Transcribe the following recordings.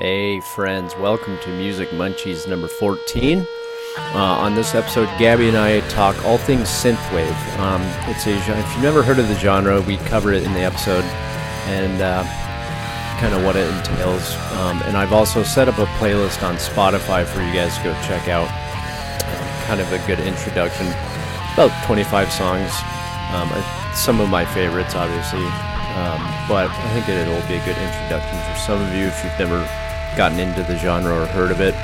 Hey, friends, welcome to Music Munchies number 14. Uh, on this episode, Gaby and I talk all things synthwave. Um, it's a if you've never heard of the genre, we cover it in the episode and uh, kind of what it entails. Um, and I've also set up a playlist on Spotify for you guys to go check out. Um, kind of a good introduction, about 25 songs. Um, some of my favorites, obviously, um, but I think it'll be a good introduction for some of you if you've never gotten into the genre or heard of it.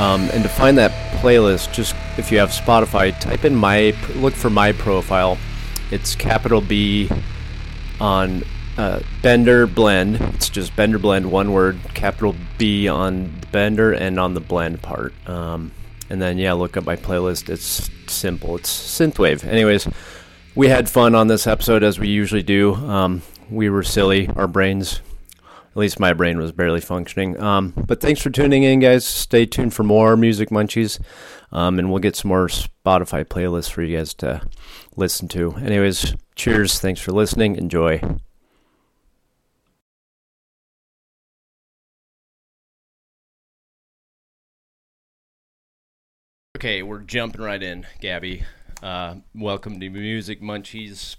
Um, and to find that playlist, just if you have Spotify, type in my, look for my profile. It's capital B on uh, Bender Blend. It's just Bender Blend, one word, capital B on the Bender and on the blend part. Um, and then, yeah, look up my playlist. It's simple, it's synthwave. Anyways, we had fun on this episode as we usually do. Um, we were silly, our brains at least my brain was barely functioning. Um, but thanks for tuning in, guys. Stay tuned for more Music Munchies, um, and we'll get some more Spotify playlists for you guys to listen to. Anyways, cheers. Thanks for listening. Enjoy. Okay, we're jumping right in, Gaby. Uh, welcome to Music Munchies.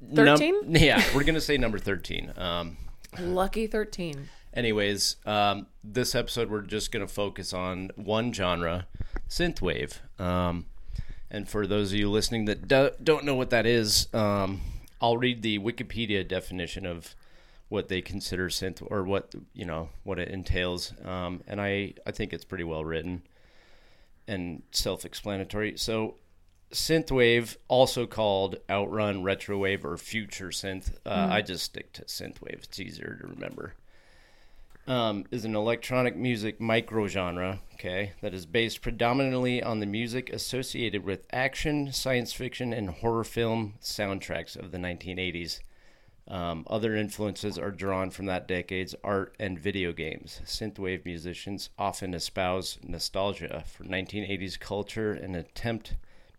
Num- 13? yeah, we're gonna say number thirteen. Um, Lucky 13. Anyways, um, this episode we're just going to focus on one genre, synthwave. Um, and for those of you listening that do- don't know what that is, um, I'll read the Wikipedia definition of what they consider synth or what you know what it entails. Um, and I I think it's pretty well written and self-explanatory. So synthwave, also called outrun, retrowave, or future synth. Uh, I just stick to synthwave; it's easier to remember. Um, is an electronic music microgenre, okay, that is based predominantly on the music associated with action, science fiction, and horror film soundtracks of the 1980s. Um, other influences are drawn from that decade's art and video games. Synthwave musicians often espouse nostalgia for 1980s culture and attempt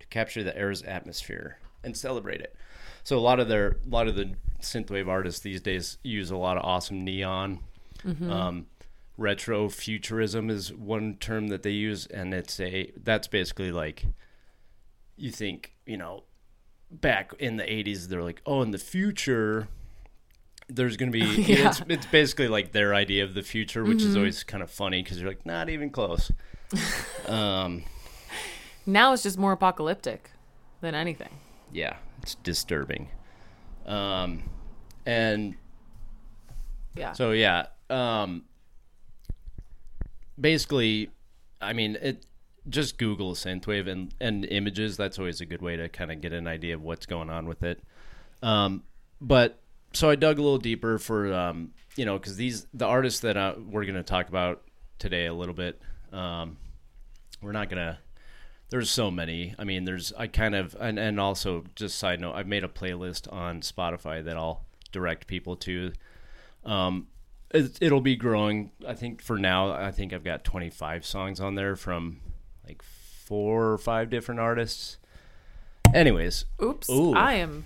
capture the era's atmosphere and celebrate it. So a lot of their, a lot of the synthwave artists these days use a lot of awesome neon. Um, retro futurism is one term that they use, and it's a that's basically like you think you know back in the 80s they're like oh in the future there's going to be Yeah. it's, it's basically like their idea of the future which is always kind of funny because you're like not even close um Now it's just more apocalyptic than anything. yeah it's disturbing um and Yeah. so yeah um basically i mean it just google synthwave and and images that's always a good way to kind of get an idea of what's going on with it um but so i dug a little deeper for um you know because these the artists that uh, we're going to talk about today a little bit um we're not going to there's so many i mean there's i kind of and, and also just side note i've made a playlist on spotify that i'll direct people to um it, it'll be growing i think for now i think i've got 25 songs on there from like four or five different artists anyways Oops. Ooh. I am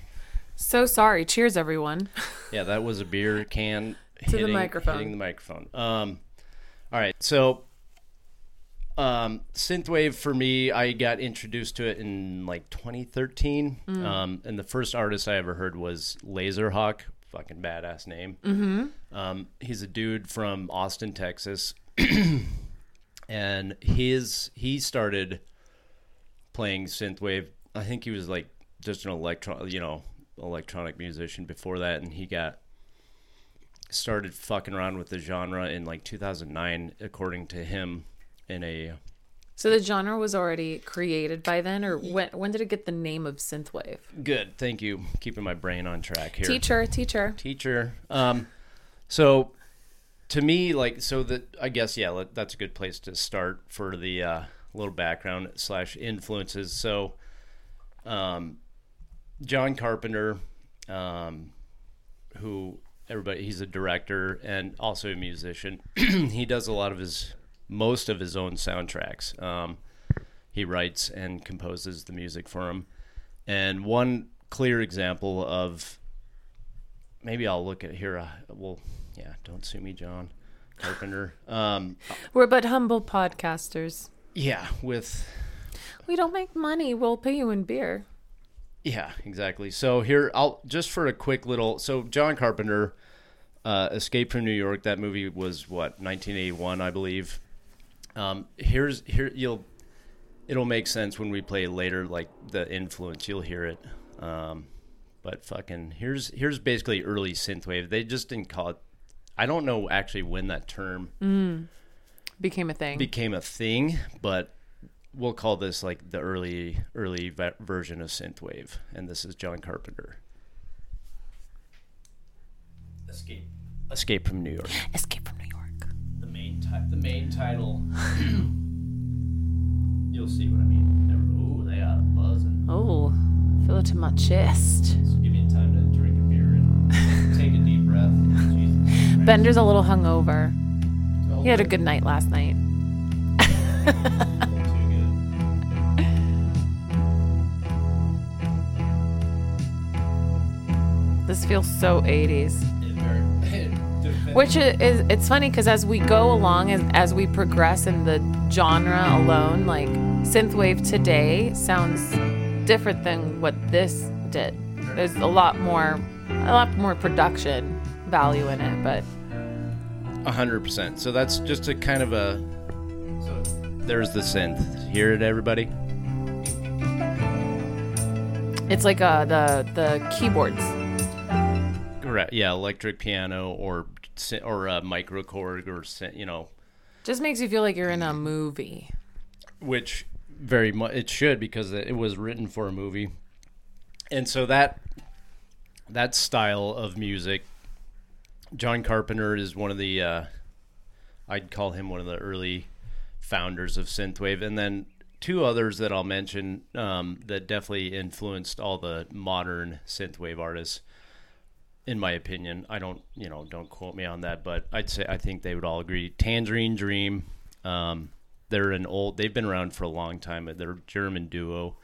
so sorry. Cheers, everyone. yeah that was a beer can the hitting, microphone. hitting the microphone um all right so um synthwave for me i got introduced to it in like 2013 Mm. um and the first artist i ever heard was laserhawk. Fucking badass name. Mm-hmm. um he's a dude from austin texas. And his he started playing synthwave. I think he was like just an electron you know electronic musician before that. And he got started fucking around with the genre in like 2009 according to him in a So the genre was already created by then, or when? When did it get the name of synthwave? good thank you keeping my brain on track here Teacher, teacher. teacher um so to me like so that i guess yeah let- that's a good place to start for the uh little background slash influences so um john carpenter um who everybody he's a director and also a musician he does a lot of his most of his own soundtracks um he writes and composes the music for him and one clear example of maybe I'll look at here. Uh, well, yeah, don't sue me, John. Carpenter. Um, We're but humble podcasters. yeah, with We don't make money. We'll pay you in beer. Yeah, exactly. So here, I'll just for a quick little. So John Carpenter, uh, Escape from New York. That movie was what 1981, I believe. Um, here's here you'll, it'll make sense when we play later. Like the influence, you'll hear it. Um, but fucking here's here's basically early synthwave. They just didn't call it. I don't know actually when that term Became a thing. became a thing, but we'll call this like the early early ve- version of synthwave, and this is John Carpenter. Escape, Escape from New York. Escape ti- the main title. You'll see what I mean. Ooh, they are buzzing. Oh, feel it in my chest. So give me time to drink a beer and take a deep breath. Jesus. Bender's a little hungover. Oh, He had a good night last night. This feels so 80s. Which is it's funny because as we go along, as as we progress in the genre alone, like synthwave today sounds different than what this did. There's a lot more, a lot more production value in it, but hundred percent. So that's just a kind of a. So there's the synth. Hear it, everybody. it's like uh the the keyboards. Correct. Yeah, electric piano or or a microKORG or you know, Just makes you feel like you're in a movie. which very much it should because it was written for a movie, and so that that style of music, John Carpenter is one of the. Uh, I'd call him one of the early founders of synthwave, and then two others that I'll mention um, that definitely influenced all the modern synthwave artists. In my opinion, I don't, you know, don't quote me on that, but I'd say I think they would all agree. Tangerine Dream, um, they're an old, they've been around for a long time. They're a German duo,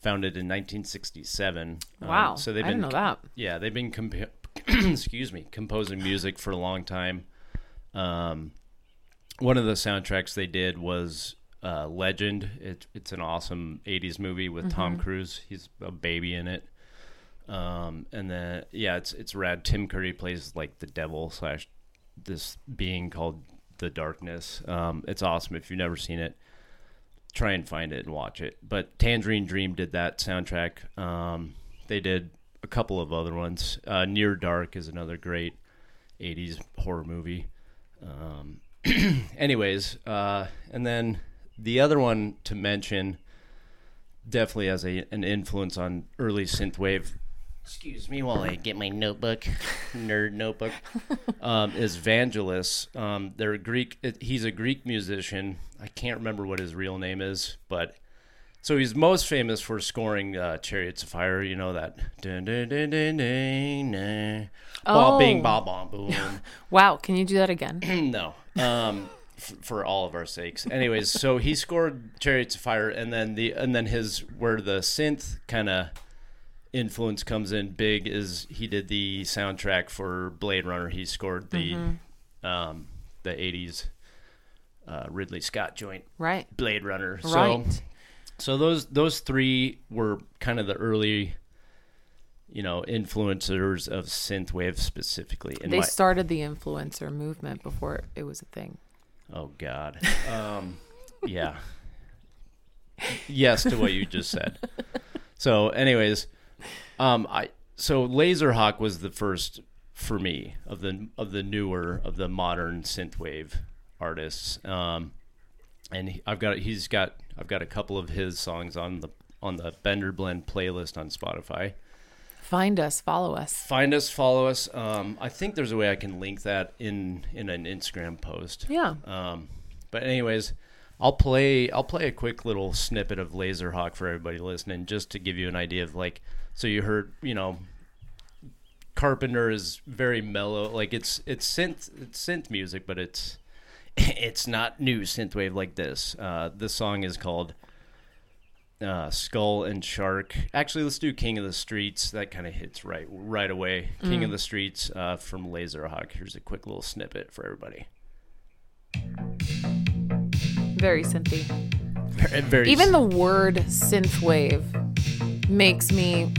founded in 1967. Um, Wow. so they've I been didn't know that. yeah, they've been comp- excuse me, composing music for a long time. Um, one of the soundtracks they did was uh, Legend. It, it's an awesome '80s movie with Tom Cruise. He's a baby in it. Um, and then yeah, it's it's rad. Tim Curry plays like the devil slash this being called the Darkness. Um, it's awesome. If you've never seen it, try and find it and watch it. But Tangerine Dream did that soundtrack. Um, they did a couple of other ones. Uh, Near Dark is another great '80s horror movie. Um, anyways, uh, and then the other one to mention, definitely has a an influence on early synthwave. Excuse me while I get my notebook, nerd notebook. Um, is Vangelis. Um, they're Greek. He's a Greek musician. I can't remember what his real name is, but so he's most famous for scoring uh, "Chariots of Fire." You know that. Dun, dun, dun, dun, dun, dun. Ba, bing, Oh. ba, bom, boom. Wow, can you do that again? no. Um, f- for all of our sakes. Anyways, so he scored Chariots of Fire, and then the and then his where the synth kind of influence comes in big is he did the soundtrack for Blade Runner. He scored the um, the '80s uh, Ridley Scott joint Right. Blade Runner. So Right. so those those three were kind of the early. You know, influencers of synthwave specifically. In They my, started the influencer movement before it was a thing. Oh God. Um, yeah. Yes to what you just said. So, anyways, um, I so Laserhawk was the first for me of the of the newer of the modern synthwave artists. Um, and he, I've got he's got I've got a couple of his songs on the on the Bender Blend playlist on Spotify. Find us, follow us. Find us, follow us. Um, I think there's a way I can link that in in an Instagram post. Yeah. Um, but anyways, I'll play I'll play a quick little snippet of Laserhawk for everybody listening, just to give you an idea of like. So you heard, you know, Carpenter is very mellow. Like it's it's synth it's synth music, but it's it's not new synthwave like this. Uh, this song is called uh, Skull and Shark. Actually, let's do King of the Streets. That kind of hits right right away. King of the Streets uh, from Laserhawk. Here's a quick little snippet for everybody. Very synthy. Very, very Even the word synthwave makes me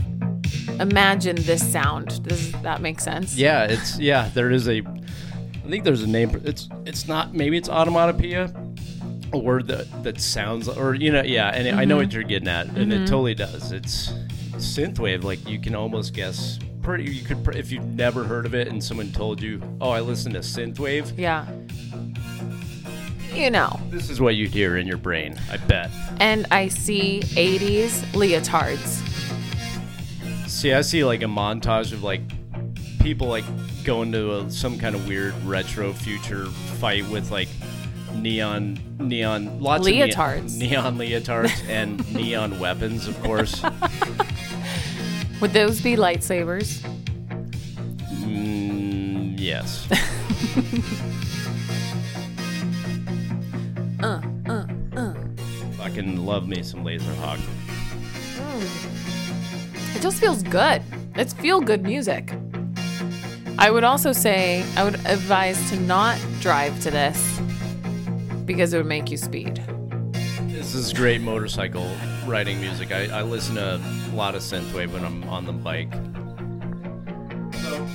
imagine this sound. Does that make sense? Yeah, it's yeah. There is a, I think there's a name. It's it's not maybe it's automatopoeia, a word that that sounds or you know yeah. And I know mm-hmm. what you're getting at, and it mm-hmm. totally does. It's synthwave. Like you can almost guess. Pretty, you could if you've never heard of it and someone told you, "Oh, I listen to synthwave." Yeah. You know. This is what you'd hear in your brain. I bet. And I see 80s leotards. See, I see like a montage of like people like going to a, some kind of weird retro future fight with like neon neon lots Leotards. of neon, neon leotards and neon weapons, of course. Would those be lightsabers? Mm, yes. Uh, uh, uh. Fucking love me some Laser Hawk. It just feels good. It's feel good music. I would also say I would advise to not drive to this because it would make you speed. This is great motorcycle riding music. I, I listen to a lot of synthwave when I'm on the bike. So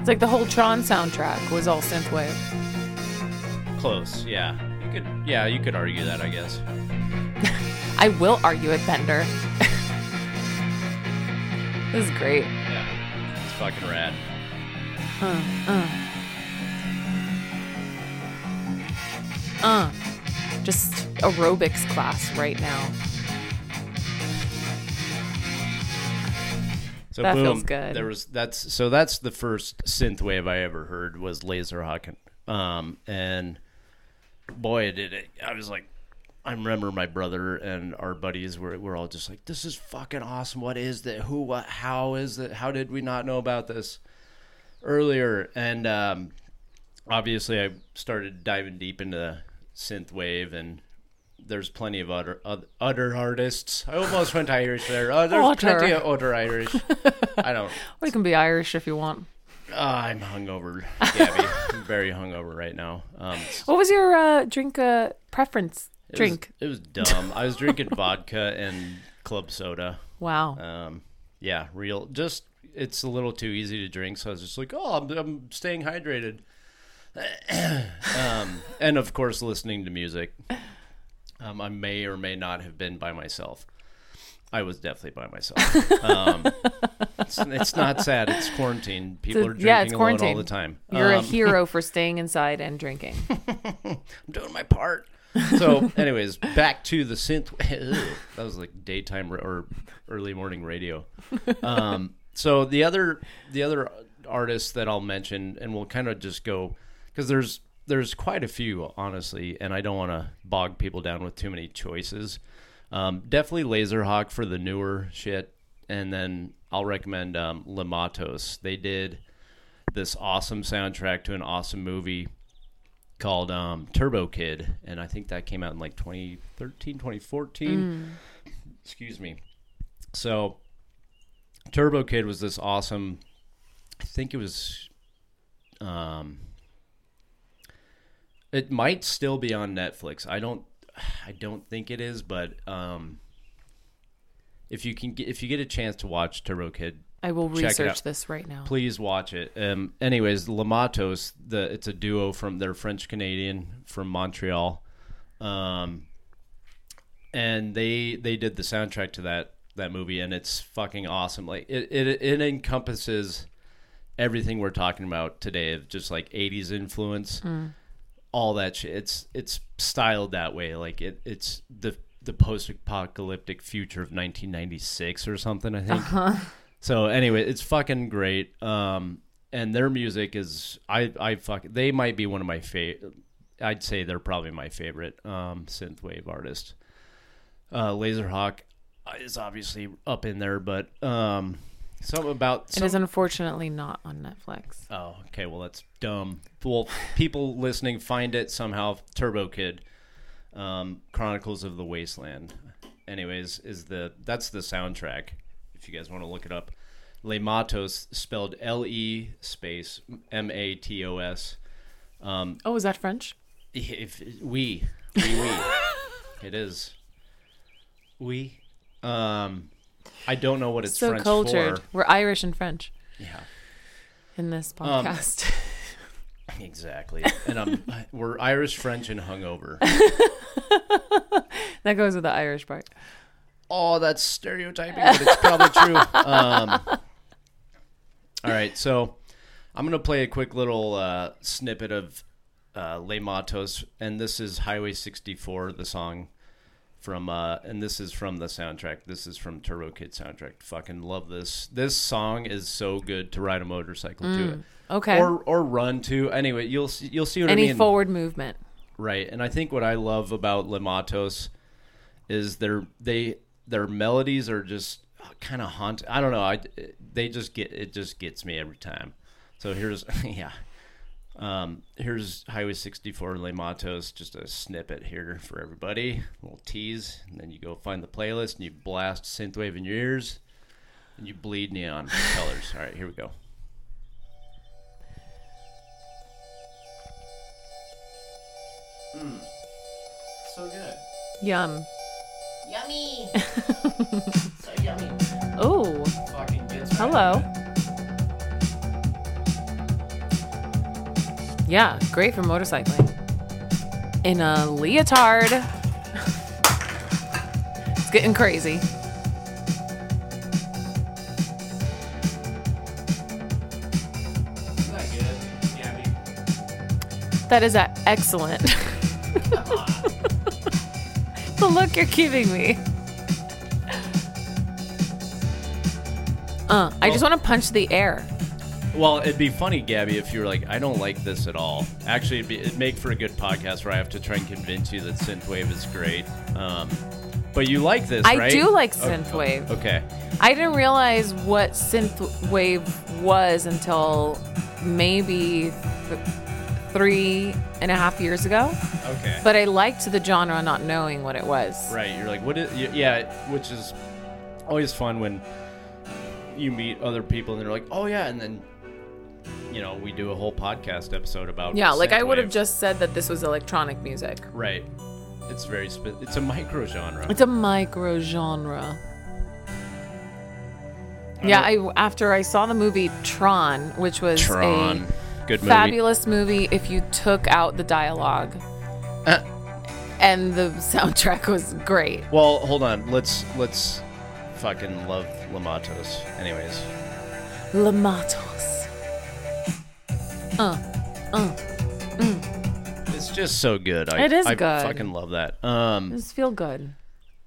It's like the whole Tron soundtrack was all synthwave. close, yeah. You could, yeah, you could argue that, I guess. I will argue it, Bender. This is great. Yeah, it's fucking rad. Uh, uh. Uh. just aerobics class right now. So That boom, feels good. There was that's so that's the first synth wave I ever heard was Laser Hawk, um, and boy did it! I was like, I remember my brother and our buddies were were all just like, "This is fucking awesome! What is that? Who? What? How is it? How did we not know about this earlier?" And um, obviously, I started diving deep into synth wave and. There's plenty of other other, artists. I almost went Irish there. Oh, there's Other. plenty of other Irish. I don't. You can be Irish if you want. Uh, I'm hungover, Gaby. I'm very hungover right now. Um, What was your uh, drink uh, preference? It was- Drink. it was dumb. I was drinking vodka and club soda. Wow. Um, yeah, real. Just it's a little too easy to drink, so I was just like, oh, I'm, I'm staying hydrated. um, and of course, listening to music. Um, I may or may not have been by myself. I was definitely by myself. Um, it's, it's not sad. It's quarantine. People So- are drinking yeah, it's alone quarantine. all the time. You're a Um, hero for staying inside and drinking. I'm doing my part. So, anyways, back to the synth. that was like daytime or early morning radio. Um, so the other the other artists that I'll mention, and we'll kind of just go because there's there's quite a few honestly, and I don't want to bog people down with too many choices. Um, definitely Laserhawk for the newer shit, and then I'll recommend um, Le Matos. They did this awesome soundtrack to an awesome movie called um, Turbo Kid, and I think that came out in like 2013, 2014. Excuse me. So, Turbo Kid was this awesome. I think it was. Um, it might still be on Netflix. I don't. I don't think it is, but um, if you can, get, if you get a chance to watch Turbo Kid, I will Check it research out. this right now. please watch it. Um, anyways, Le Matos, the it's a duo from they're French Canadian from Montreal, um, and they they did the soundtrack to that that movie, and it's fucking awesome. Like it it, it encompasses everything we're talking about today of just like 80s influence all that shit it's it's styled that way like it it's the the post-apocalyptic future of 1996 or something i think so anyway it's fucking great um and their music is i i fuck they might be one of my favorite i'd say they're probably my favorite um synthwave artist uh laserhawk is obviously up in there but um something about It is unfortunately not on Netflix. Oh, okay. Well, that's dumb. Well, people listening find it somehow. Turbo Kid, um, Chronicles of the Wasteland. Anyways, is the that's the soundtrack. If you guys want to look it up, Le Matos spelled L E space M A T O S. Um, Oh, is that French? if we Oui, oui. it is. We. Um, I don't know what it's so French cultured. for. We're Irish and French Yeah, in this Um, podcast. exactly. And um, we're Irish, French, and hungover. that goes with the Irish part. Oh, that's stereotyping, but it's probably true. Um, all right, so I'm gonna play a quick little uh, snippet of uh, Le Matos, and this is Highway 64, the song from, uh, and this is from the soundtrack. This is from Turbo Kid soundtrack. Fucking love this. This song is so good to ride a motorcycle to it, Okay. or or run to. Anyway, you'll see, you'll see what Any I mean. forward movement. Right, and I think what I love about Le Matos is their they their melodies are just kind of haunt. I don't know. I they just get it just gets me every time. So here's yeah. Um, here's Highway 64 Le Matos, just a snippet here for everybody, a little tease, and then you go find the playlist and you blast synthwave in your ears, and you bleed neon colors. All right, here we go. So good. Yum. Yummy. so yummy. Oh, Fucking gets right hello. to Yeah, great for motorcycling. In a leotard. it's getting crazy. it. Isn't that good? Yummy. That is excellent. the look you're giving me. Uh, I just want to punch the air. Well, it'd be funny, Gaby, if you were like, "I don't like this at all." Actually, it'd, be, it'd make for a good podcast where I have to try and convince you that synthwave is great. Um, but you like this, I right? do like O- synthwave. Okay. I didn't realize what synthwave was until maybe th- three and a half years ago. Okay. But I liked the genre, not knowing what it was. Right. You're like, what is? Yeah, which is always fun when you meet other people and they're like, "Oh yeah," and then you know we do a whole podcast episode about. Yeah, like I would have just said that this was electronic music. Right. It's very. Spe- it's a micro genre. It's a micro genre. Yeah, I after I saw the movie Tron, which was Tron. Good movie. fabulous movie if you took out the dialogue. Uh. and the soundtrack was great. Well, hold on. Let's let's fucking love Le Matos. Anyways, Le Matos. Uh, uh. it's just so good. I, It is I good. fucking love that. Um, Just feel good.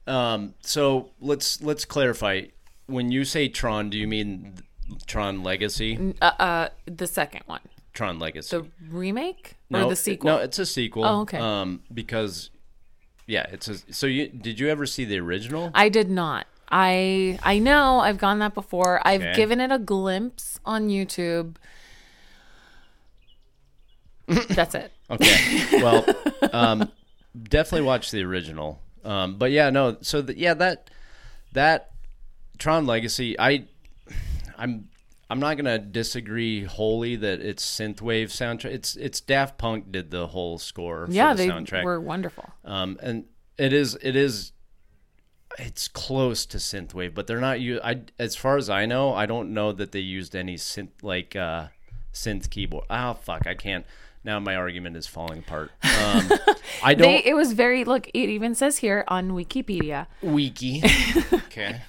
um. So let's let's clarify. When you say Tron, do you mean Tron Legacy? Uh, uh, the second one, Tron Legacy. the remake no, or the sequel? No, it's a sequel. Oh, okay. Um, because yeah, it's a. So you did you ever see the original? I did not. I I know I've gone that before. I've Okay. given it a glimpse on YouTube. That's it. Okay. Well, um, definitely watch the original. Um, but yeah, no. So the, yeah, that that Tron Legacy, I, I'm I'm not gonna disagree wholly that it's synthwave soundtrack. It's it's Daft Punk did the whole score. For yeah, the they soundtrack. were wonderful. Um, and it is it is it's close to synthwave, but they're not. You, I as far as I know, I don't know that they used any synth like uh, synth keyboard. Oh fuck, I can't. Now my argument is falling apart. Um, I don't. They, it was very look. It even says here on Wikipedia. Wiki. okay.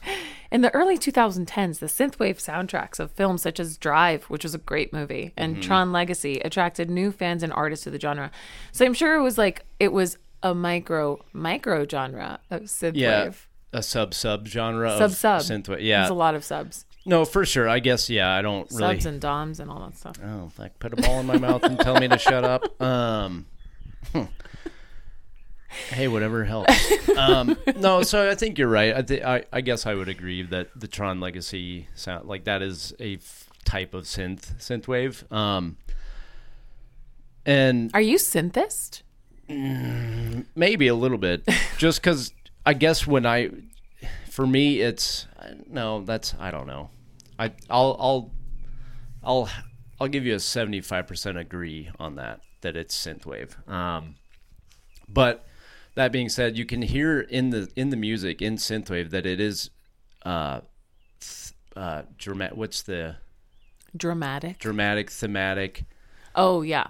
In the early 2010s, the synthwave soundtracks of films such as Drive, which was a great movie, and Mm-hmm. Tron Legacy attracted new fans and artists to the genre. So I'm sure it was like it was a micro micro genre of synthwave. Yeah. A sub sub genre Sub sub. synthwave. Yeah, there's a lot of subs, No, for sure. I guess. Yeah. I don't really. subs and doms and all that stuff. Oh, fuck. Put a ball in my mouth and tell me to shut up. Um, hmm. Hey, whatever helps. Um, no, so I think you're right. I, th- I I guess I would agree that the Tron Legacy sound like that is a f- type of synth synthwave. Um, and Are you synthist? maybe a little bit, just because I guess when I, for me, it's no, that's I don't know. I I'll I'll I'll I'll give you a seventy five percent agree on that that it's synthwave. Um, but that being said, you can hear in the in the music in synthwave that it is uh, th- uh, dramatic. What's the Dramatic. dramatic thematic? Oh yeah.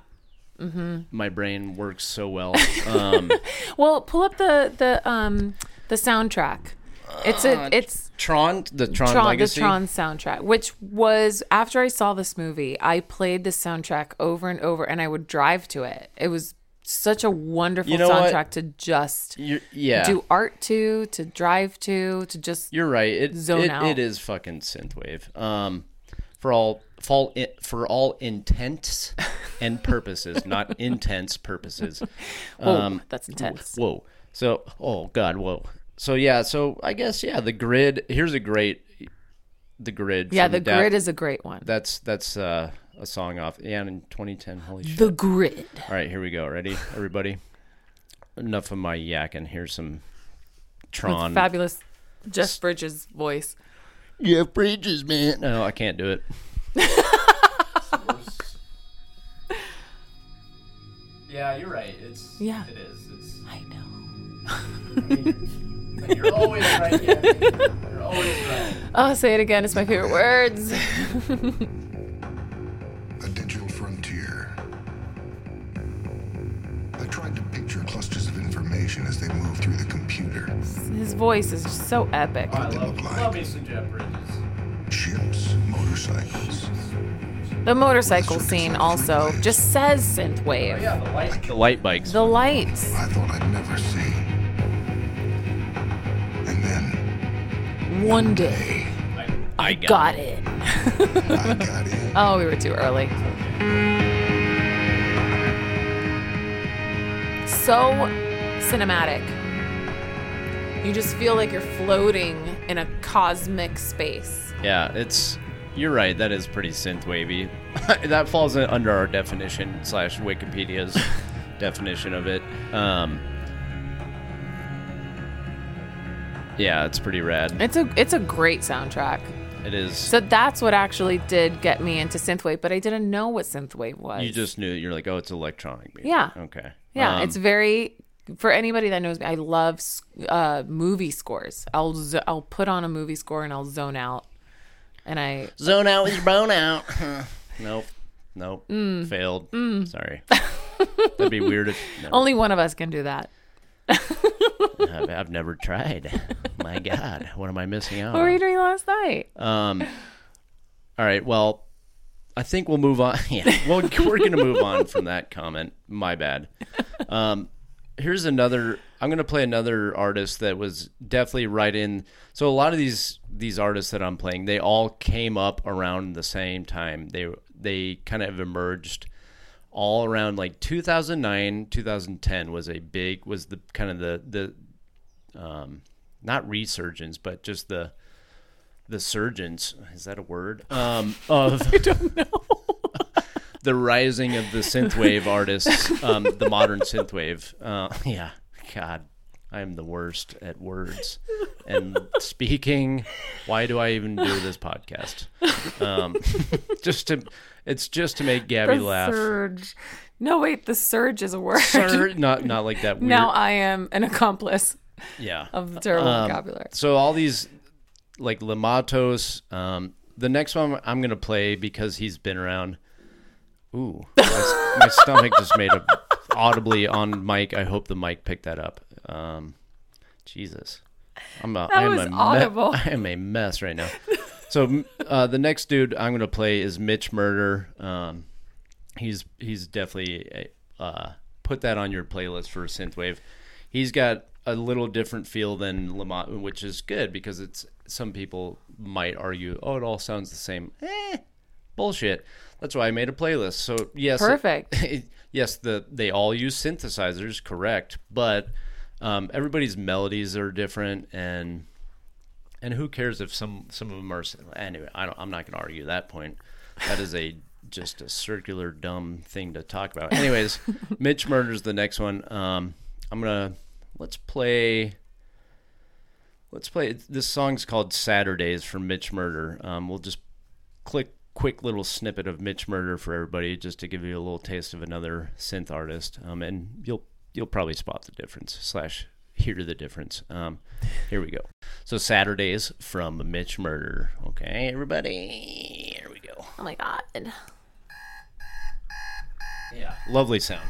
Mm-hmm. My brain works so well. Um, Well, pull up the the um the soundtrack. It's a it's Tron, the Tron, Tron, the Legacy. Tron soundtrack, which was after I saw this movie, I played the soundtrack over and over, and I would drive to it. It was such a wonderful You know what? soundtrack to just You're, yeah, do art to, to drive to, to just You're right. It zone it, out. it is fucking synthwave. Um, for all for all, for all intents and purposes, not intense purposes. whoa, Um, that's intense. Whoa. So, oh god, whoa. So yeah, so I guess yeah, the grid. Here's a great, the grid. Yeah, the Da- grid is a great one. That's that's uh, a song off. Yeah, in 2010. Holy shit. The grid. All right, here we go. Ready, everybody? Enough of my yakking. Here's some Tron. With fabulous Jeff Bridges voice. Jeff Bridges, man. No, I can't do it. yeah, you're right. It's Yeah. it is. It's I know. you're always right. Yeah. You're always right. Oh, say it again. It's my favorite words. information as they move through the computer. His voice is just so epic. I They love, look like- love me some Jeff Bridges. Ships, motorcycles. The motorcycle scene also just says synthwave. Oh, yeah, the light, the light bikes. The lights. I thought I'd never see. And then One day. I got, Got it. I got in. Oh, we were too early. So cinematic. You just feel like you're floating in a cosmic space. Yeah, it's. You're right. That is pretty synth wavy. that falls under our definition slash Wikipedia's definition of it. Um, yeah, it's pretty rad. It's a it's a great soundtrack. It is. So that's what actually did get me into synthwave, but I didn't know what synthwave was. you just knew. You're like, oh, it's electronic music. Yeah. Okay. Yeah, Um, it's very for anybody that knows me. I love uh, movie scores. I'll z- I'll put on a movie score and I'll zone out, and I zone out with your bone out. nope. Nope. Mm. Failed. Sorry. That'd be weird. If, only one of us can do that. I've, I've never tried. My God, what am I missing out? What were you doing last night? Um. All right. Well, I think we'll move on. Yeah. Well, we're gonna move on from that comment. My bad. Um. Here's another. I'm gonna play another artist that was definitely right in. So a lot of these these artists that I'm playing, they all came up around the same time. They they kind of emerged all around like 2009 2010 was a big was the kind of the the um not resurgence but just the the surgeons is that a word um of i don't know the rising of the synthwave artists um the modern synthwave uh yeah god i am the worst at words and speaking why do i even do this podcast um just to it's just to make gaby The laugh surge. No, wait. The surge is a word. Sir, not not like that weird. now I am an accomplice yeah. of the terrible Um, vocabulary. So all these like Le Matos. Um, the next one I'm gonna play because he's been around. Ooh, my, my stomach just made a audibly on mic. I hope the mic picked that up. Um, Jesus, I'm a, I am was a me- audible. I am a mess right now. So uh, the next dude I'm gonna play is Mitch Murder. Um, he's he's definitely uh, put that on your playlist for synthwave. He's got a little different feel than Lamont, which is good because it's some people might argue, oh, it all sounds the same. Eh, bullshit. That's why I made a playlist. So yes, Perfect. yes, the they all use synthesizers, correct, but um, everybody's melodies are different and. And who cares if some some of them are anyway? I don't. I'm not going to argue that point. That is a just a circular dumb thing to talk about. Anyways, Mitch Murder's the next one. Um, I'm gonna let's play. Let's play. This song's called "Saturdays" from Mitch Murder. Um, we'll just click quick little snippet of Mitch Murder for everybody, just to give you a little taste of another synth artist. Um, and you'll you'll probably spot the difference slash hear the difference. Um, here we go. So Saturdays from Mitch Murder. Okay, everybody, here we go. Oh my god. Yeah, lovely sound.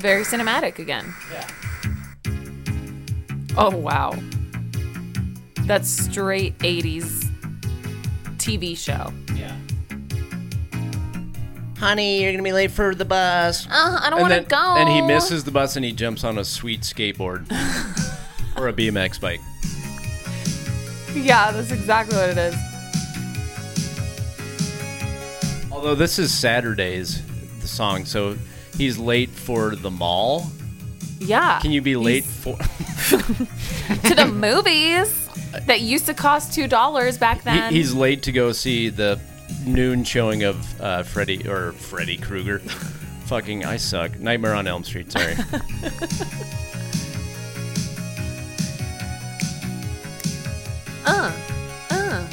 Very cinematic again. Yeah. Oh wow. That's straight 80s TV show. Yeah. Honey, you're gonna be late for the bus. Uh, I don't and want to then go. and he misses the bus and he jumps on a sweet skateboard or a BMX bike. Yeah, that's exactly what it is. Although this is Saturdays, the song, so he's late for the mall. Yeah. Can you be late He's- for? to the movies that used to cost two dollars back He, then? he's late to go see the noon showing of uh, Freddy or Freddy Krueger. Fucking, I suck. Nightmare on Elm Street. Sorry. uh, uh.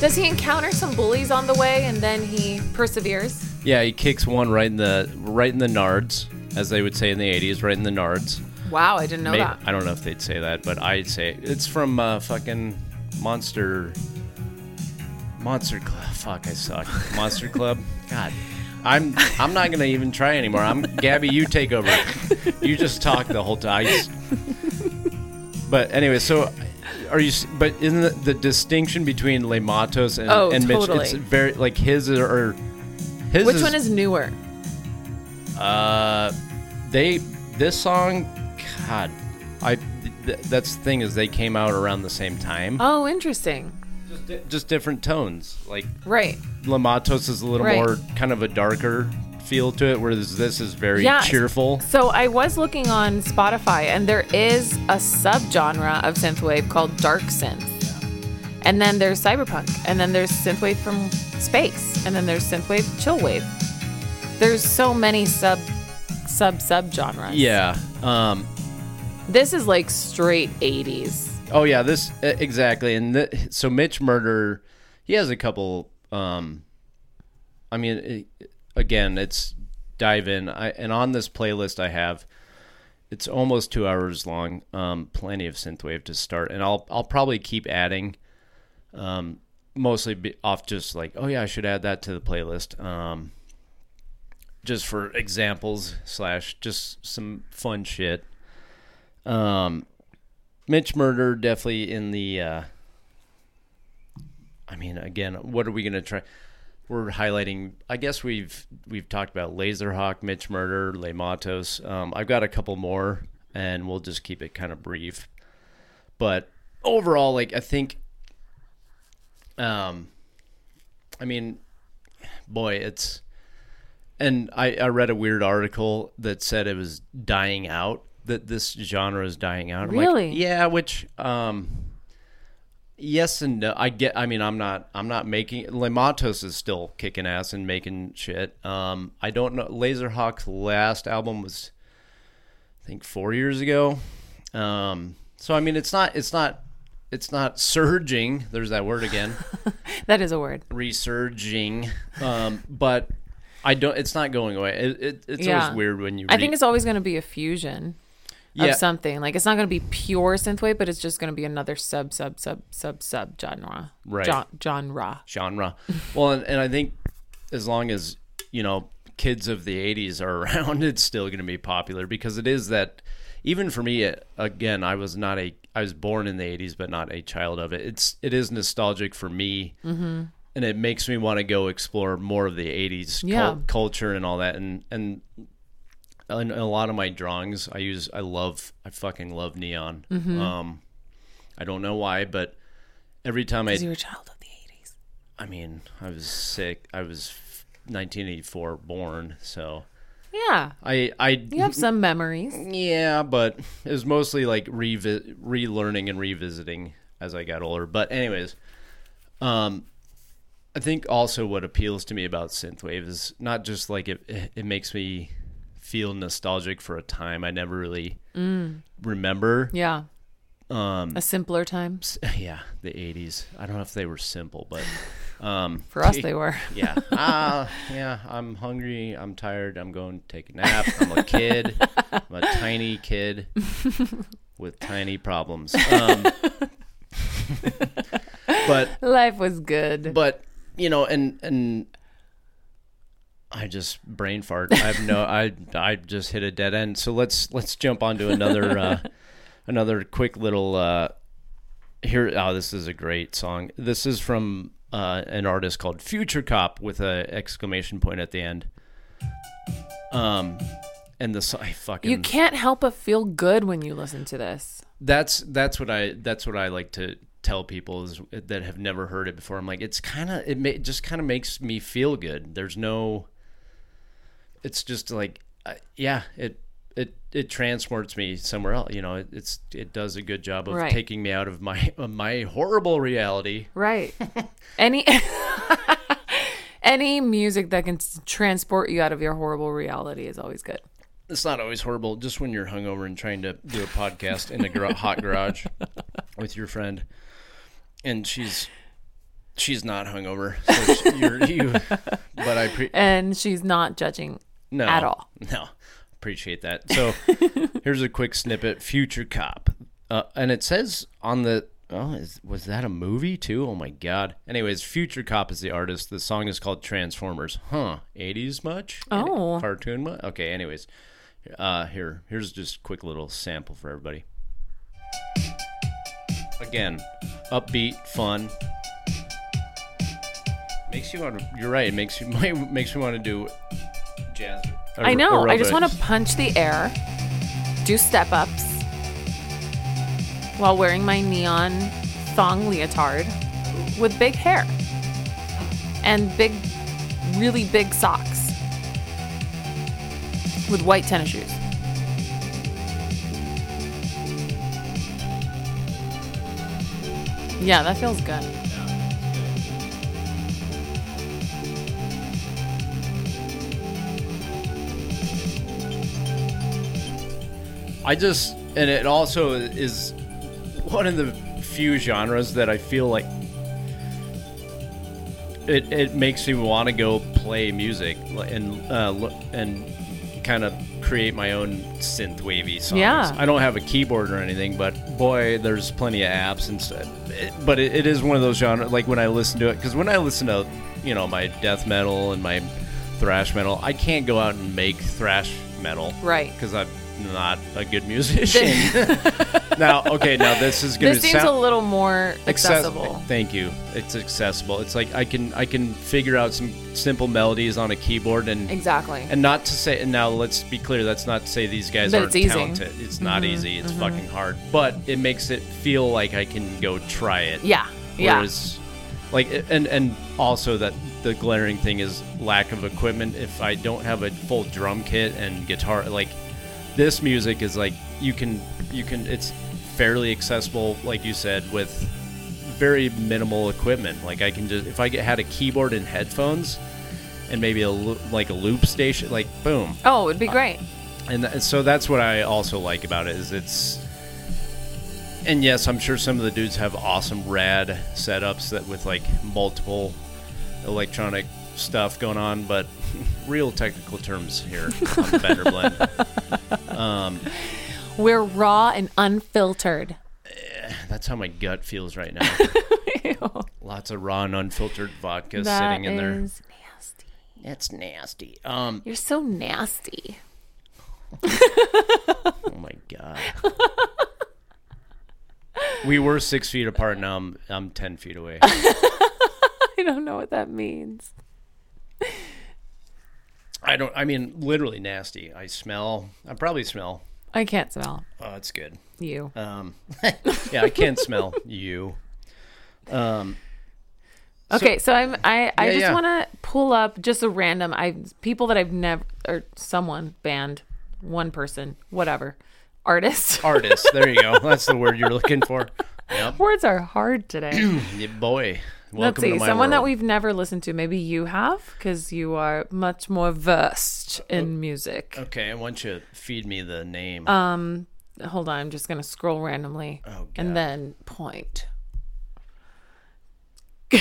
Does he encounter some bullies on the way and then he perseveres? yeah, he kicks one right in the right in the nards, as they would say in the '80s, right in the nards. Wow, I didn't know May- that. I don't know if they'd say that, but I'd say it. it's from uh, fucking Monster. Monster Club. Fuck, I suck. Monster Club. God, I'm I'm not gonna even try anymore. I'm Gaby. You take over. You just talk the whole time. Just- But anyway, so are you? But isn't the, the distinction between Le Matos and, Oh, and Mitch? It's very like his or his. Which one is newer? Uh, they this song, God, I th- that's the thing is they came out around the same time. Oh, interesting. Just, di- just different tones. Like Right. Le Matos is a little Right. more kind of a darker feel to it, whereas this is very Yeah. cheerful. So I was looking on Spotify, and there is a subgenre of synthwave called dark synth. And then there's cyberpunk, and then there's synthwave from space, and then there's synthwave chillwave. There's so many sub sub sub genres. Yeah. Um. This is like straight 80s. Oh yeah. This exactly. And so Mitch Murder, he has a couple. Um. I mean, again, it's dive in. I and on this playlist I have. it's almost two hours long. Um, plenty of synthwave to start, and I'll I'll probably keep adding. Um, mostly off just like, oh yeah, I should add that to the playlist. Um, just for examples slash just some fun shit. Um, Mitch Murder definitely in the. Uh, I mean, again, what are we gonna try? We're highlighting. I guess we've we've talked about Laserhawk, Mitch Murder, Le Matos. Um, I've got a couple more, and we'll just keep it kind of brief. But overall, like I think, um, I mean, boy, it's. And I, I read a weird article that said it was dying out. That this genre is dying out. I'm like, Really? yeah, which um, yes and no. I get. I mean, I'm not. I'm not making. Le Matos is still kicking ass and making shit. Um, I don't know. Laserhawk's last album was, I think, four years ago. Um, so I mean, it's not. It's not. It's not surging. There's that word again. That is a word. resurging. Um, but I don't. It's not going away. It, it, it's Yeah. always weird when you. I think it's always going to be a fusion Yeah. of something. Like it's not going to be pure synthwave, but it's just going to be another sub sub sub sub sub genre. Right. Genre. genre. Well, and, and I think as long as you know kids of the '80s are around, it's still going to be popular because it is that. Even for me, it- again, I was not a. I was born in the '80s, but not a child of it. It's it is nostalgic for me, mm-hmm. and it makes me want to go explore more of the '80s cul- Yeah. culture and all that. And and in a lot of my drawings, I use. I love. I fucking love neon. Mm-hmm. Um, I don't know why, but every time I Because you're a child of the 80s. I mean, I was sick. I was 1984 born, so Yeah. I I You have some memories. yeah, but it was mostly like revi- relearning and revisiting as I got older. But anyways, um, I think also what appeals to me about synthwave is not just like it it makes me feel nostalgic for a time I never really remember. Yeah. Um, A simpler time. yeah, the 80s. I don't know if they were simple, but Um, For us, they were. yeah. Ah, yeah. I'm hungry. I'm tired. I'm going to take a nap. I'm a kid. I'm a tiny kid with tiny problems. Um, but Life was good. but you know, and and I just brain fart. I have no. I I just hit a dead end. So let's let's jump onto another uh, another quick little. Uh, here, oh, this is a great song. This is from uh, an artist called Future Cop with a exclamation point at the end. Um, and the song, I fucking you can't help but feel good when you listen to this. that's that's what I that's what I like to tell people is that have never heard it before. I'm like, it's kind of it just kind of makes me feel good. There's no, it's just like, uh, yeah, it it it transports me somewhere else. You know, it, it's it does a good job of Right. taking me out of my of my horrible reality. Right. any any music that can transport you out of your horrible reality is always good. It's not always horrible. Just when you're hungover and trying to do a podcast in a gar- hot garage with your friend, and she's she's not hungover. So she, you're, you, but I pre- And she's not judging no at all. No, appreciate that. So here's a quick snippet: Future Cop, uh, and it says on the oh, is, was that a movie too? Oh my god. Anyways, Future Cop is the artist. The song is called Transformers. Huh? 80s much? Oh. cartoon much? Okay. Anyways, uh, here here's just a quick little sample for everybody. Again, upbeat, fun. Makes you want to. You're right. It makes you makes you want to do jazz. I know. I just want to punch the air, do step ups while wearing my neon thong leotard with big hair and big, really big socks with white tennis shoes. Yeah, that feels good. I just, and it also is one of the few genres that I feel like it, it makes me want to go play music and uh, and kind of create my own synth wavy songs. Yeah. I don't have a keyboard or anything, but boy, there's plenty of apps and stuff. It, but it, it is one of those genres. Like when I listen to it, because when I listen to you know my death metal and my thrash metal, I can't go out and make thrash metal, Right. Because I'm not a good musician. now, okay, now this is gonna This seems sound a little more accessible. Access- Thank you. It's accessible. It's like I can I can figure out some simple melodies on a keyboard and Exactly. and not to say and now let's be clear that's not to say these guys That aren't it's. Mm-hmm. talented. It's not easy. It's fucking hard. But it makes it feel like I can go try it. yeah. Yeah. Whereas like and and also that the glaring thing is lack of equipment. If I don't have a full drum kit and guitar like this music is like you can you can it's fairly accessible like you said with very minimal equipment like i can just if i get had a keyboard and headphones and maybe a like a loop station like boom Oh, it would be uh, great. and th- so that's what i also like about it is it's and yes i'm sure some of the dudes have awesome rad setups that with like multiple electronic stuff going on but real technical terms here on the bender blend We're raw and unfiltered. That's how my gut feels right now. Lots of raw and unfiltered vodka That sitting in there. is nasty. It's nasty. Um. You're so nasty. Oh my god. we were six feet apart. Now I'm I'm ten feet away. I don't know what that means. I don't. I mean, literally nasty. I smell. I probably smell. I can't smell Oh, it's good. you. Um. yeah, I can't smell you. Um. Okay, so I'm I I Yeah, just yeah. want to pull up just a random I people that I've never or someone band one person whatever artist. Artist. There you go. That's the word you're looking for. Yep. Words are hard today. Yeah, boy. Let's see someone that we've never listened to. Maybe you have because you are much more versed in music. Okay, I want you to feed me the name. Um, hold on, I'm just gonna scroll randomly Oh, and then point.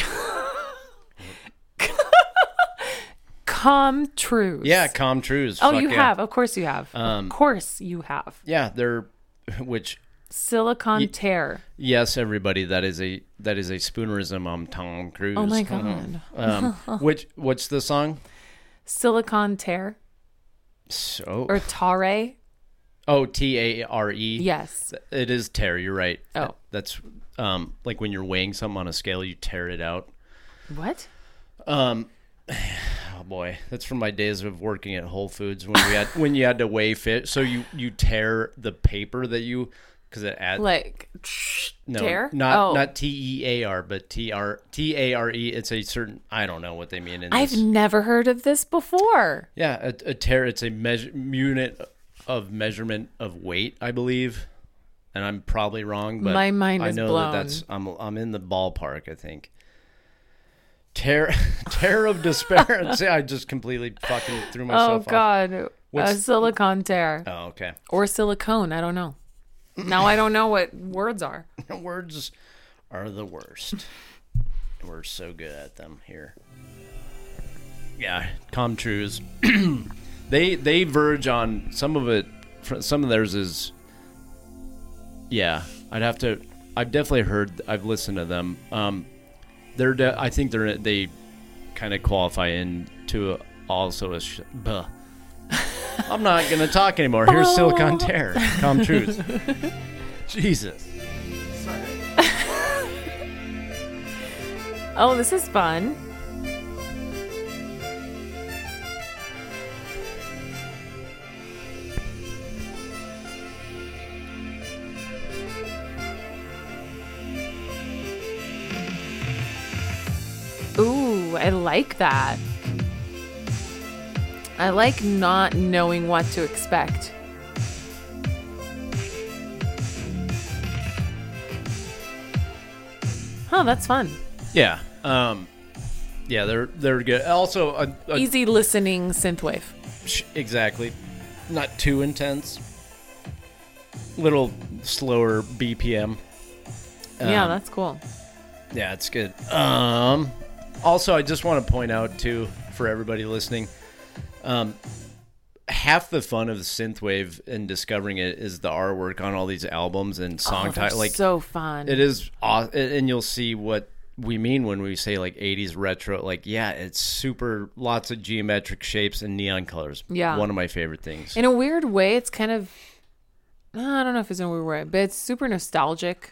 Com Truise. Yeah, Com Truise. Oh, Fuck you yeah. have. Of course you have. of course you have. Yeah, they're which Silicon Tear. yes, everybody. That is a that is a spoonerism on Tom Cruise. Oh my god. Um, which what's the song? Silicon Tear So or Tare. oh T A R E. Yes. It is tear. You're right. Oh. that's um like when you're weighing something on a scale, you tear it out. What? Um, oh boy, that's from my days of working at Whole Foods when we had when you had to weigh fish. So you you tear the paper that you because it adds Like no tear? not oh. not T E A R but T R T A R E. It's a certain I don't know what they mean in I've this. never heard of this before. yeah, a, a tear. It's a measure unit of measurement of weight, I believe. And I'm probably wrong, but My mind I know blown. that that's I'm I'm in the ballpark. I think. Tear, tear of despair. I just completely fucking threw Oh myself off. God. A silicone silicon tear Oh, okay. or silicone. I don't know. Now I don't know what words are. Words are the worst. We're so good at them here. Yeah, com truise. they they verge on some of it. fr- Some of theirs is. Yeah, I'd have to. I've definitely heard. I've listened to them. Um, they're. De- I think they're. They kind of qualify into also a. Sh- buh. I'm not gonna talk anymore. Here's Silicon Tear. Com truise. Jesus. Oh, this is fun. Ooh, I like that. I like not knowing what to expect. Oh, that's fun. Yeah. Um, yeah, they're they're good. Also, a, a, Easy listening synthwave. sh- exactly, not too intense. Little slower BPM. yeah, Um, that's cool. Yeah, it's good. Um, also, I just want to point out too for everybody listening, um, half the fun of synthwave and discovering it is the artwork on all these albums and song Oh, titles. Like so fun. it is, aw- and you'll see what we mean when we say like 80s retro. Like, yeah, it's super, lots of geometric shapes and neon colors. Yeah. one of my favorite things. In a weird way, it's kind of I don't know if it's in a weird way, but it's super nostalgic.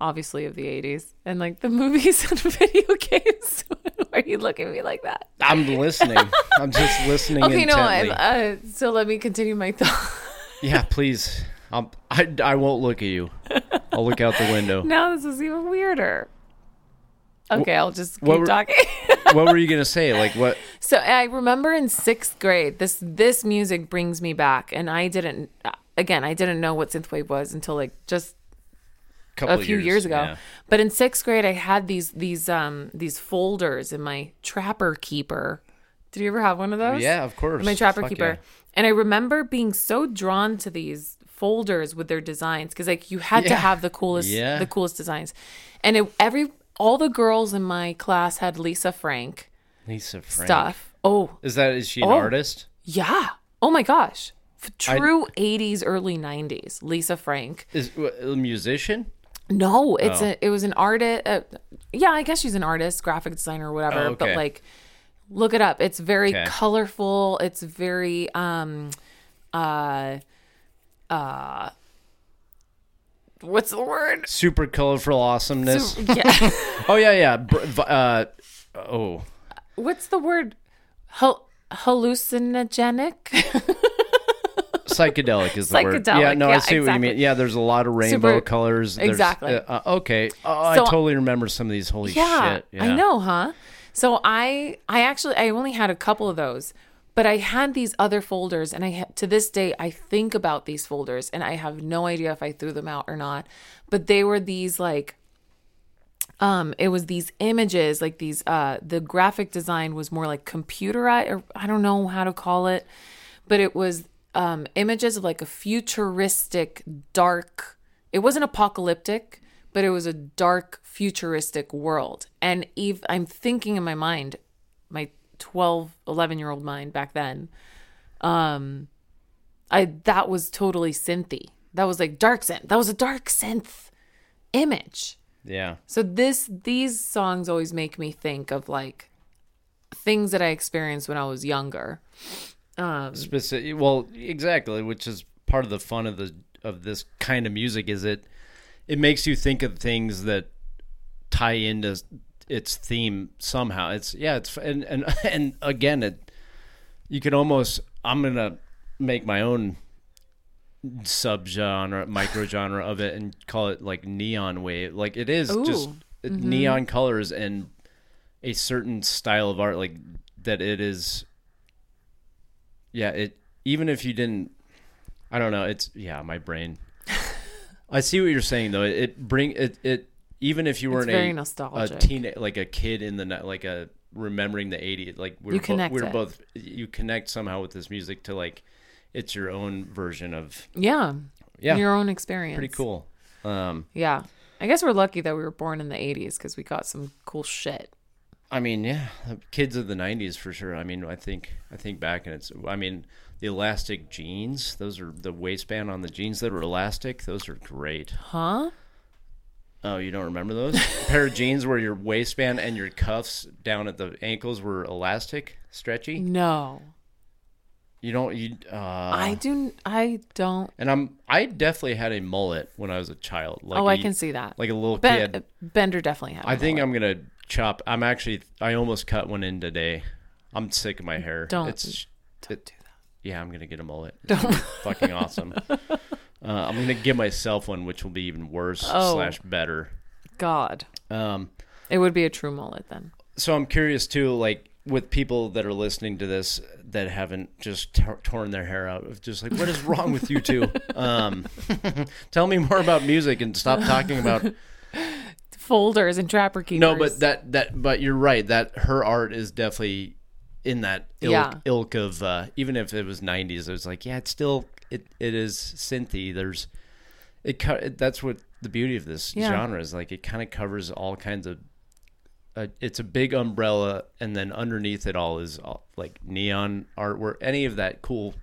Obviously, of the '80s and like the movies and video games. Why are you looking at me like that? I'm listening. I'm just listening. Okay, no. Intently. uh, so let me continue my thought. Yeah, please. I'll, I I won't look at you. I'll look out the window. now this is even weirder. Okay, I'll just keep what were- talking. what were you gonna say? Like what? So I remember in sixth grade, this this music brings me back, and I didn't. Again, I didn't know what synthwave was until like just a of few years, ago. yeah. But in sixth grade, I had these these um these folders in my Trapper Keeper. Did you ever have one of those? Yeah, of course. My Trapper Fuck Keeper. yeah. And I remember being so drawn to these folders with their designs because like you had to have the coolest Yeah. the coolest designs, and it, every all the girls in my class had Lisa Frank Lisa Frank. stuff. Oh Is that is she an Oh. artist? yeah. Oh my gosh. True 80s, early 90s. Lisa Frank. Is a musician? No, it's Oh. a it was an artist. Uh, yeah, I guess she's an artist, graphic designer, or whatever. Oh, But like, look it up. It's very Okay. colorful. It's very um, uh, uh, what's the word? Super colorful awesomeness. yeah, oh yeah, yeah. Uh, oh, what's the word? Hal- hallucinogenic. psychedelic is the word. Yeah, Psychedelic, no, I yeah, see what you mean. Yeah, there's a lot of rainbow Super- colors. There's- Exactly. uh, uh, okay. Oh, So- I totally remember some of these. Holy yeah, shit. Yeah. I know, huh? So I I actually I only had a couple of those, but I had these other folders, and I ha- to this day I think about these folders, and I have no idea if I threw them out or not. But they were these like, um, it was these images like these. Uh, the graphic design was more like computerized, or I don't know how to call it, but it was um images of like a futuristic dark. It wasn't apocalyptic, but it was a dark futuristic world. And Eve, I'm thinking in my mind, my 12, 11 year old mind back then. Um, I that was totally synthy. That was like dark synth. That was a dark synth image. Yeah. So this these songs always make me think of like things that I experienced when I was younger. Um, Specific. Well, exactly, which is part of the fun of the of this kind of music is it it makes you think of things that tie into its theme somehow. It's yeah, it's and and and again, it you can almost I'm gonna make my own subgenre, microgenre of it, and call it like neon wave. Like it is just Ooh. it- neon colors and a certain style of art, like that. It is. Yeah, it even if you didn't, I don't know. It's yeah, my brain. I see what you're saying though. It, it bring it it even if you weren't very a a teen like a kid in the like a remembering the 80s like we're You bo- we're it. both you connect somehow with this music to like it's your own version of yeah. yeah Your own experience. pretty cool um Yeah. I guess we're lucky that we were born in the 80s because we got some cool shit. I mean, yeah, kids of the '90s for sure. I mean, I think I think back and it's. I mean, the elastic jeans; those are the waistband on the jeans that were elastic. Those are great. Huh? Oh, you don't remember those? A pair of jeans where your waistband and your cuffs down at the ankles were elastic, stretchy. No. You don't. You. Uh, I do. I don't. and I'm. I definitely had a mullet when I was a child. Like oh, I a- can see that. Like a little Ben, kid. Bender definitely had. I think mullet. I'm gonna chop. I'm actually. I almost cut one in today. I'm sick of my hair. Don't- It's, Don't it- do that. Yeah, I'm gonna get a mullet. Gonna fucking awesome. Uh, I'm gonna give myself one, which will be even worse Oh. slash better. God. Um, It would be a true mullet then. so I'm curious too, like with people that are listening to this that haven't just tor- torn their hair out, of just like what is wrong with you two? Um, tell me more about music and stop talking about Folders and trapper keepers. No, but that that but you're right. That her art is definitely in that ilk, Yeah. ilk of uh, even if it was 90s. It was like yeah, it's still it it is synthy. There's it. co- it that's what the beauty of this Yeah. genre is. Like it kind of covers all kinds of. Uh, it's a big umbrella, and then underneath it all is all, like neon artwork. Any of that cool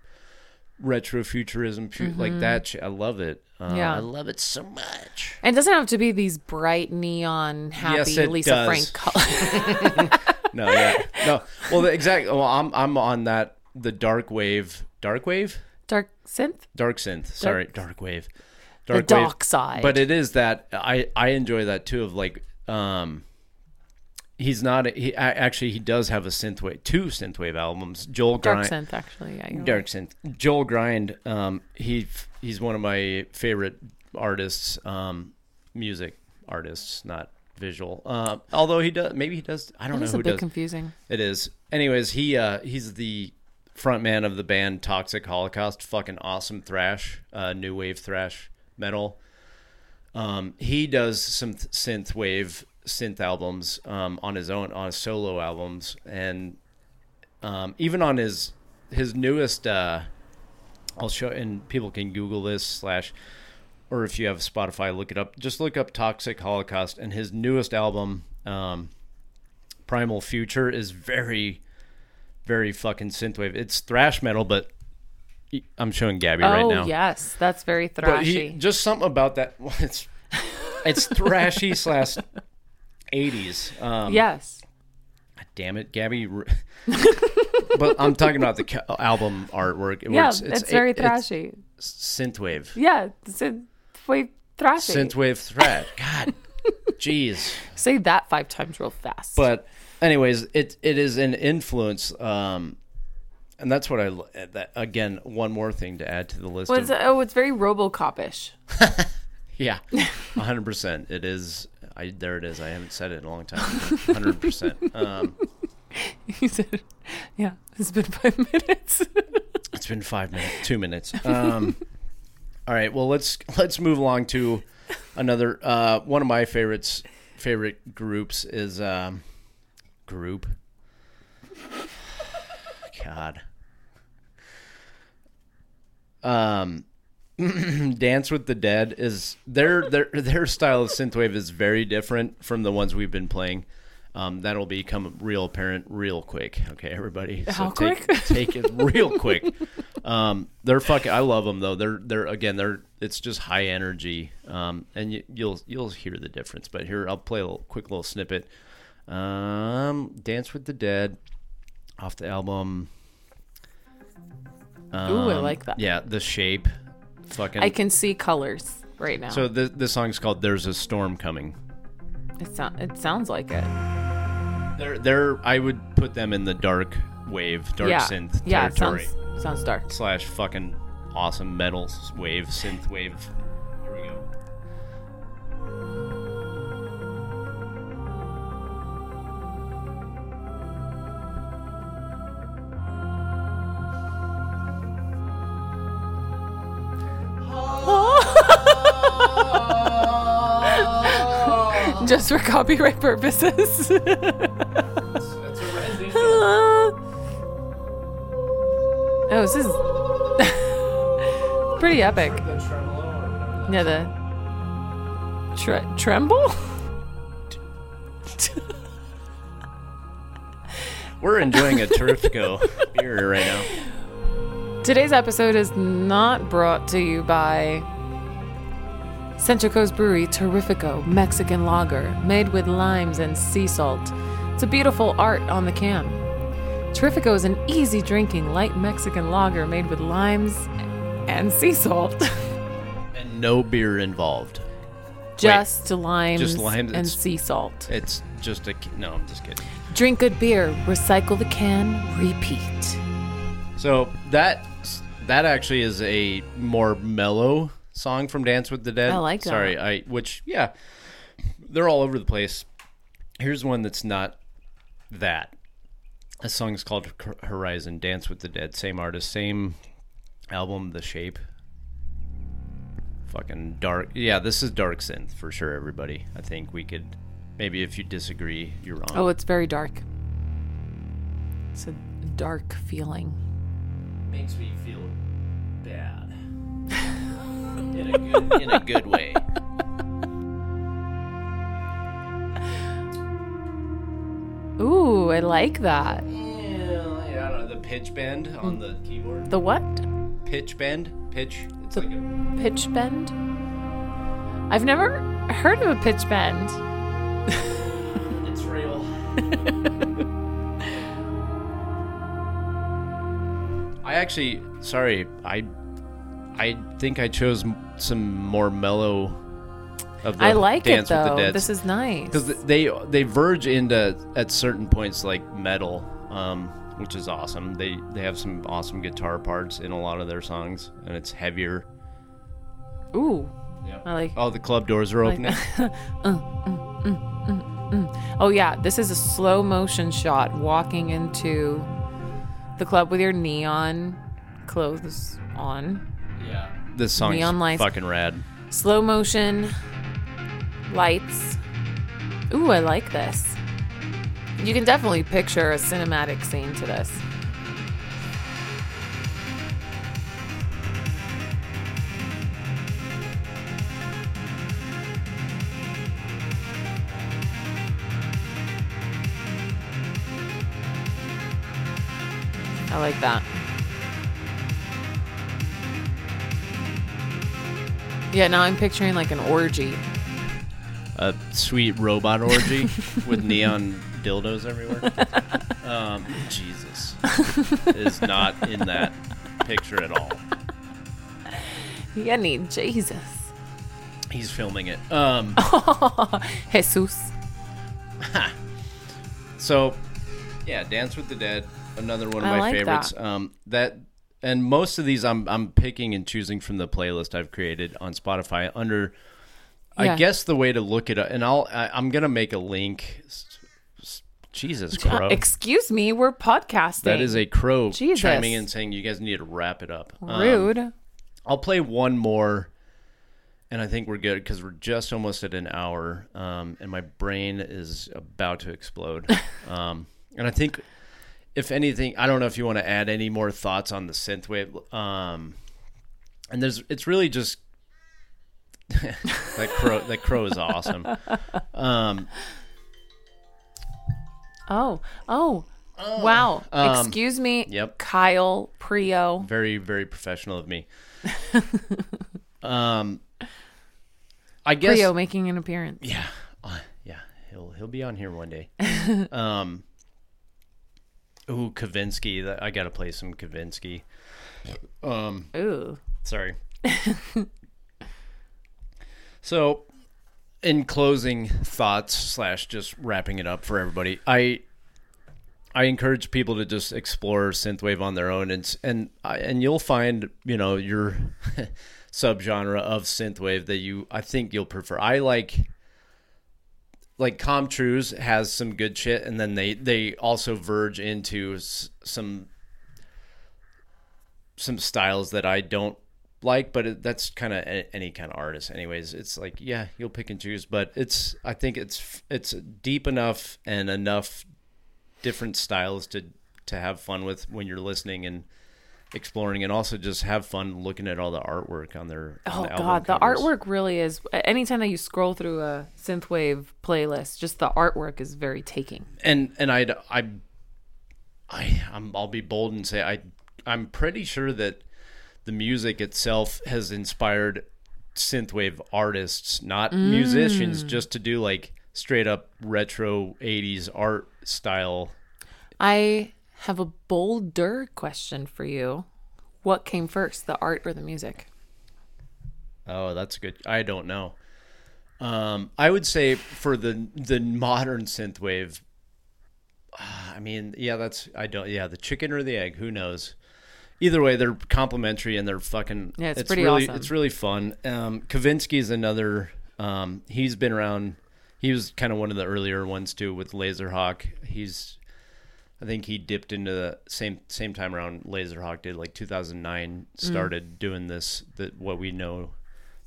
retro futurism, fu- like that. sh- I love it. Uh. Yeah. I love it so much. And it doesn't have to be these bright neon happy Yes, it Lisa does. Frank colors. No, yeah, no. Well, the exact. Well, I'm I'm on that the dark wave, dark wave, Dark synth. dark synth. Sorry, dark wave, The dark dark side. But it is that I I enjoy that too. Of like, um, he's not. A, he actually he does have a synthwave, two synthwave albums. Joel dark Grind, synth actually. Yeah, dark synth. Joel Grind. Um, he he's one of my favorite artists. Um, music artists, not visual. Um, although he does, maybe he does. I don't That know is who a bit does. confusing. It is. Anyways, he uh he's the front man of the band Toxic Holocaust, fucking awesome thrash, uh new wave thrash metal. Um he does some th- synth wave synth albums um on his own on his solo albums and um even on his his newest uh I'll show and people can google this slash or if you have Spotify look it up just look up Toxic Holocaust and his newest album um Primal Future is very, very fucking synthwave. It's thrash metal, but I'm showing Gaby right oh now. yes, that's very but he, thrashy. just something about that. well, It's it's thrashy slash 80s. Um, yes. Damn it, Gaby. but I'm talking about the album artwork. Yeah, it's, it's, very it's thrashy. synthwave. yeah, synth wave thrashy. Synthwave thrash. God, jeez. Say that five times real fast. but anyways it it is an influence um and that's what I that again one more thing to add to the list Well, of, oh, it's very RoboCop-ish. yeah 100% it is i there it is. I haven't said it in a long time. 100% um He said, "Yeah, it's been five minutes." it's been five minutes two minutes. Um all right well let's let's move along to another uh one of my favorites favorite groups is um group. God. Um Dance with the Dead is their their their style of synthwave is very different from the ones we've been playing. Um, that'll become real apparent real quick. Okay, everybody. How take, quick? take it real quick. Um, they're fucking. I love them though. They're they're again. They're it's just high energy. Um, and you, you'll you'll hear the difference. But here I'll play a little, quick little snippet. Um, Dance with the Dead, off the album. Ooh, I Um, like that. Yeah, the shape. Fucking. I can see colors right now. so the the song's called "There's a Storm Coming." it, so- it sounds like it. They're they're I would put them in the dark wave, dark yeah. synth yeah, it territory sounds, sounds dark. slash fucking awesome metal wave, synth wave. Just for copyright purposes. oh, this is pretty epic. Yeah, the tre- tremble. We're enjoying a Terrifico beer right now. Today's episode is not brought to you by Central Coast Brewery Terrifico Mexican Lager, made with limes and sea salt. It's a beautiful art on the can. Terrifico is an easy drinking light Mexican lager made with limes and sea salt. And no beer involved. just limes just limes, and sea salt. It's just a no. I'm just kidding. Drink good beer, recycle the can, repeat. So that that actually is a more mellow song from Dance with the Dead. I like that. Sorry, I which yeah, they're all over the place. Here's one that's not that. This song is called Horizon. Dance with the Dead. Same artist, same album. The Shape. Fucking dark. Yeah, this is dark synth for sure. Everybody, I think we could. Maybe if you disagree, you're wrong. Oh, it's very dark. It's a dark feeling. makes me feel bad in a good in a good way. Ooh, I like that. Yeah, yeah, I don't know the pitch bend on hmm. the keyboard. The what? Pitch bend, pitch. It's The- like a, Pitch bend? I've never heard of a pitch bend. it's real. I actually, sorry, I, I think I chose some more mellow. Of the I like it Dance with the though. Dead This is nice. because they they verge into at certain points like metal, um, which is awesome. They they have some awesome guitar parts in a lot of their songs, and it's heavier. Ooh. Yeah. I like Oh, the club doors are opening. Uh, uh, uh, oh yeah, this is a slow motion shot walking into the club with your neon clothes on. Yeah, this song Neon lights. fucking rad. Slow motion lights. Ooh, I like this. You can definitely picture a cinematic scene to this. I like that. Yeah, now I'm picturing like an orgy. A sweet robot orgy with neon dildos everywhere. Um, Jesus is not in that picture at all. You need Jesus. He's filming it. Um, Jesus. So, yeah, Dance with the Dead, another one of I my like favorites. that. Um, that and most of these I'm I'm picking and choosing from the playlist I've created on Spotify under. I guess the way to look at it and I'll I, I'm gonna make a link. Jesus crow, Uh, excuse me, we're podcasting. that is a crow Jesus. chiming in saying you guys need to wrap it up. Um, rude. I'll play one more, and I think we're good because we're just almost at an hour, um, and my brain is about to explode. um, and I think, if anything, I don't know if you want to add any more thoughts on the synthwave. Um, and there's, it's really just that crow. that crow is awesome. Um, Oh, oh, wow. Um, Excuse me. yep. Kyle Prio. Very, very professional of me. um, I guess. Prio making an appearance. Yeah, uh, yeah. He'll he'll be on here one day. um. Ooh, Kavinsky. That I gotta play some Kavinsky. Um. Ooh. Sorry. so, in closing thoughts slash just wrapping it up for everybody, I I encourage people to just explore synthwave on their own, and and and you'll find you know your subgenre of synthwave that you I think you'll prefer. I like like Comtruise has some good shit, and then they they also verge into s- some some styles that I don't like, but it, that's kind of any kind of artist. Anyways, it's like yeah, you'll pick and choose, but it's I think it's it's deep enough and enough different styles to to have fun with when you're listening and exploring, and also just have fun looking at all the artwork on their. on Oh the god, the artwork really is. Anytime that you scroll through a synthwave playlist, just the artwork is very taking. and and I'd I I I'm, I'll be bold and say I I'm pretty sure that the music itself has inspired synthwave artists, not musicians, mm. just to do like straight up retro 80s art style. I have a bolder question for you. What came first, the art or the music? Oh, that's good. I don't know. Um, I would say for the the modern synthwave. ah, I mean, yeah, that's I don't. Yeah, the chicken or the egg. Who knows? Either way, they're complimentary and they're fucking. Yeah, it's pretty really, awesome. It's really fun. Um, Kavinsky is another. Um, he's been around. He was kind of one of the earlier ones too with Lazerhawk. He's, I think he dipped into the same same time around Lazerhawk did like 2009. Started doing this that what we know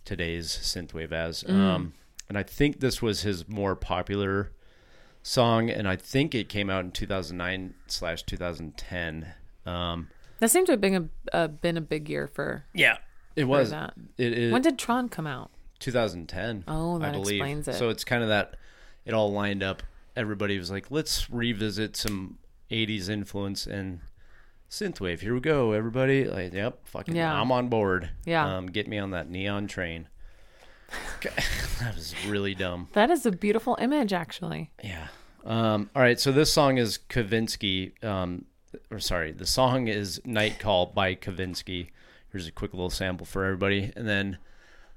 today's synthwave as. Um, and I think this was his more popular song, and I think it came out in 2009 slash 2010. Um, That seemed to have been a uh, been a big year for. yeah, it was. that. It is When did Tron come out? 2010. Oh, I that believe. explains it. So it's kind of that. It all lined up. Everybody was like, "Let's revisit some 80s influence and synthwave. Here we go, everybody!" Like, yep, fucking, Yeah. I'm on board. Yeah. um, get me on that neon train. that was really dumb. That is a beautiful image, actually. Yeah. Um, all right. So this song is Kavinsky. Um, or sorry, the song is "Night Call" by Kavinsky. Here's a quick little sample for everybody, and then,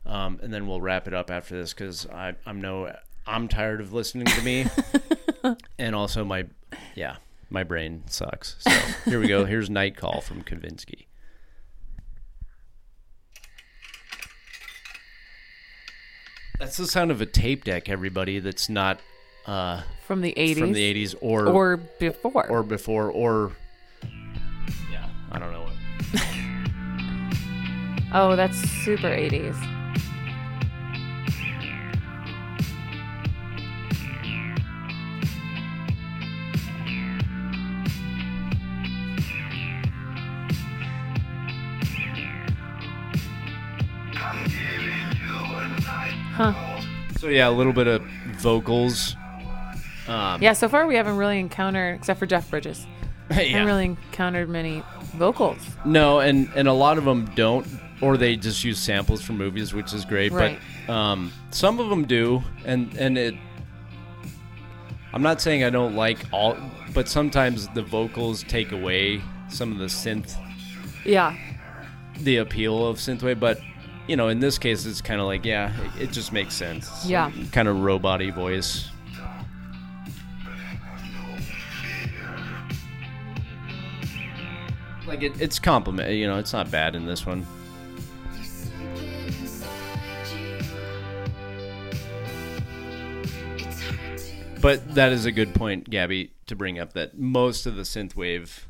um, and then we'll wrap it up after this because I'm no, I'm tired of listening to me, and also my, yeah, my brain sucks. So here we go. Here's "Night Call" from Kavinsky. That's the sound of a tape deck, everybody. That's not uh, From the 80s. from the '80s or Or before. or before or yeah, I don't know what. oh, that's super 80s. Huh. So yeah, a little bit of vocals. Um, Yeah, so far we haven't really encountered, except for Jeff Bridges, yeah. haven't really encountered many vocals. No, and and a lot of them don't, or they just use samples from movies, which is great. Right. But um, some of them do, and and it. I'm not saying I don't like all, but sometimes the vocals take away some of the synth, Yeah. the appeal of synthwave. But you know, in this case, it's kind of like yeah, it, it just makes sense. Yeah. kind of robot-y voice. Like it, it's compliment, you know, it's not bad in this one. But that is a good point, Gaby, to bring up that most of the synthwave,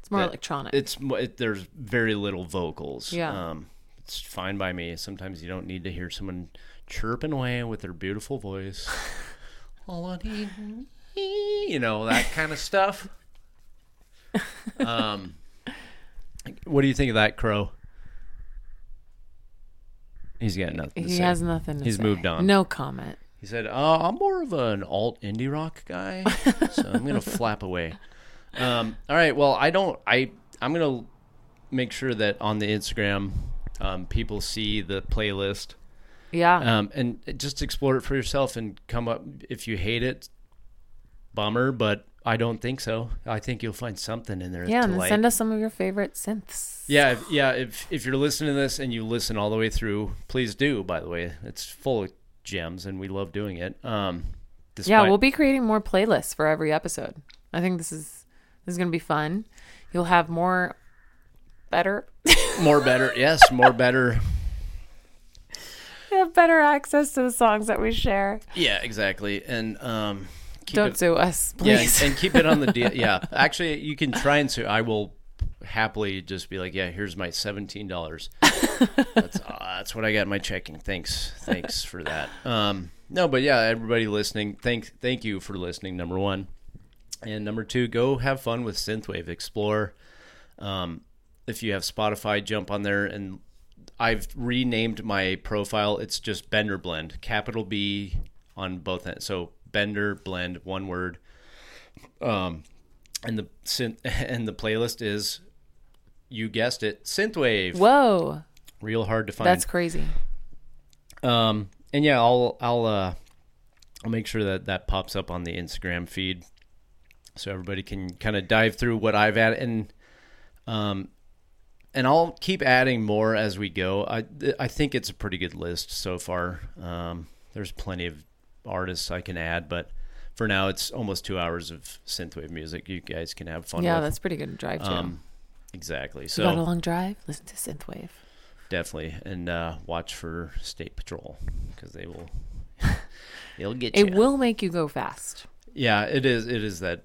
It's more electronic. it's it, there's very little vocals. Yeah. um, it's fine by me. Sometimes you don't need to hear someone chirping away with their beautiful voice. All I need, you know that kind of stuff. Um, what do you think of that, Crow? He's got nothing. To he say. has nothing to He's say. moved on. No comment. He said, uh, "I'm more of an alt indie rock guy, so I'm gonna flap away." Um, all right. Well, I don't. I I'm gonna make sure that on the Instagram, um, people see the playlist Yeah. um, and just explore it for yourself and come up. If you hate it, bummer, but I don't think so. I think you'll find something in there. yeah, and like. send us some of your favorite synths. Yeah, if, yeah. If if you're listening to this and you listen all the way through, please do. By the way, it's full of gems, and we love doing it. Um, Yeah, we'll be creating more playlists for every episode. I think this is this is gonna be fun. You'll have more better more better. Yes, more better. you have better access to the songs that we share. Yeah, exactly. And um, Don't it, sue us, yeah, please. and, and keep it on the deal. Yeah, actually, you can try and sue. I will happily just be like, yeah, here's my seventeen dollars. that's uh, that's what I got in my checking. Thanks, thanks for that. Um, no, but yeah, everybody listening, thank thank you for listening. Number one, and number two, go have fun with synthwave. Explore. Um, if you have Spotify, jump on there and I've renamed my profile. It's just Bender Blend, capital B on both ends. So Bender Blend, one word. Um, and the synth and the playlist is, you guessed it, synthwave. Whoa, Real hard to find. that's crazy. Um, and yeah, I'll I'll uh, I'll make sure that that pops up on the Instagram feed, so everybody can kind of dive through what I've added, and um, and I'll keep adding more as we go. I I think it's a pretty good list so far. Um, there's plenty of artists I can add, but for now, it's almost two hours of synthwave music. You guys can have fun. Yeah, with. that's pretty good drive to. um, exactly. you So got a long drive? Listen to synthwave. definitely and uh, watch for state patrol because they will they'll get you It will make you go fast. yeah it is it is that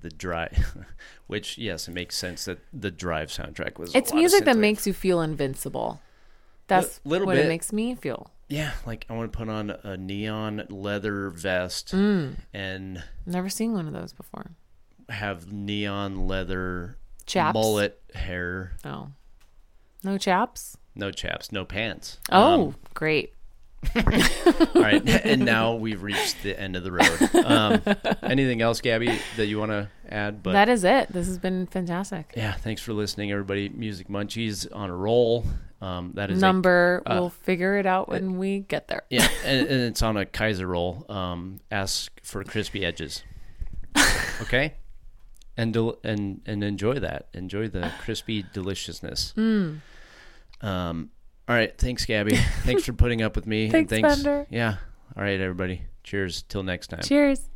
the drive which yes it makes sense that the drive soundtrack was It's music that makes you feel invincible. That's little what bit. it makes me feel. yeah like i want to put on a neon leather vest Mm. and Never seen one of those before. have neon leather Chaps? mullet hair Oh, no chaps. no chaps no pants Oh, Um, great. All right and now we've reached the end of the road um, anything else gaby that you want to add but that is it. This has been fantastic. yeah, thanks for listening, everybody. Music Munchies on a roll. Um, that is a- Number, uh, we'll figure it out when we get there. yeah, and, and it's on a Kaiser roll. Um, ask for crispy edges. Okay, and del- and and enjoy that. Enjoy the crispy deliciousness. Mm. Um, all right, thanks, Gaby. thanks for putting up with me. Thanks, and thanks, Bender. Yeah. All right, everybody. Cheers. Till next time. Cheers.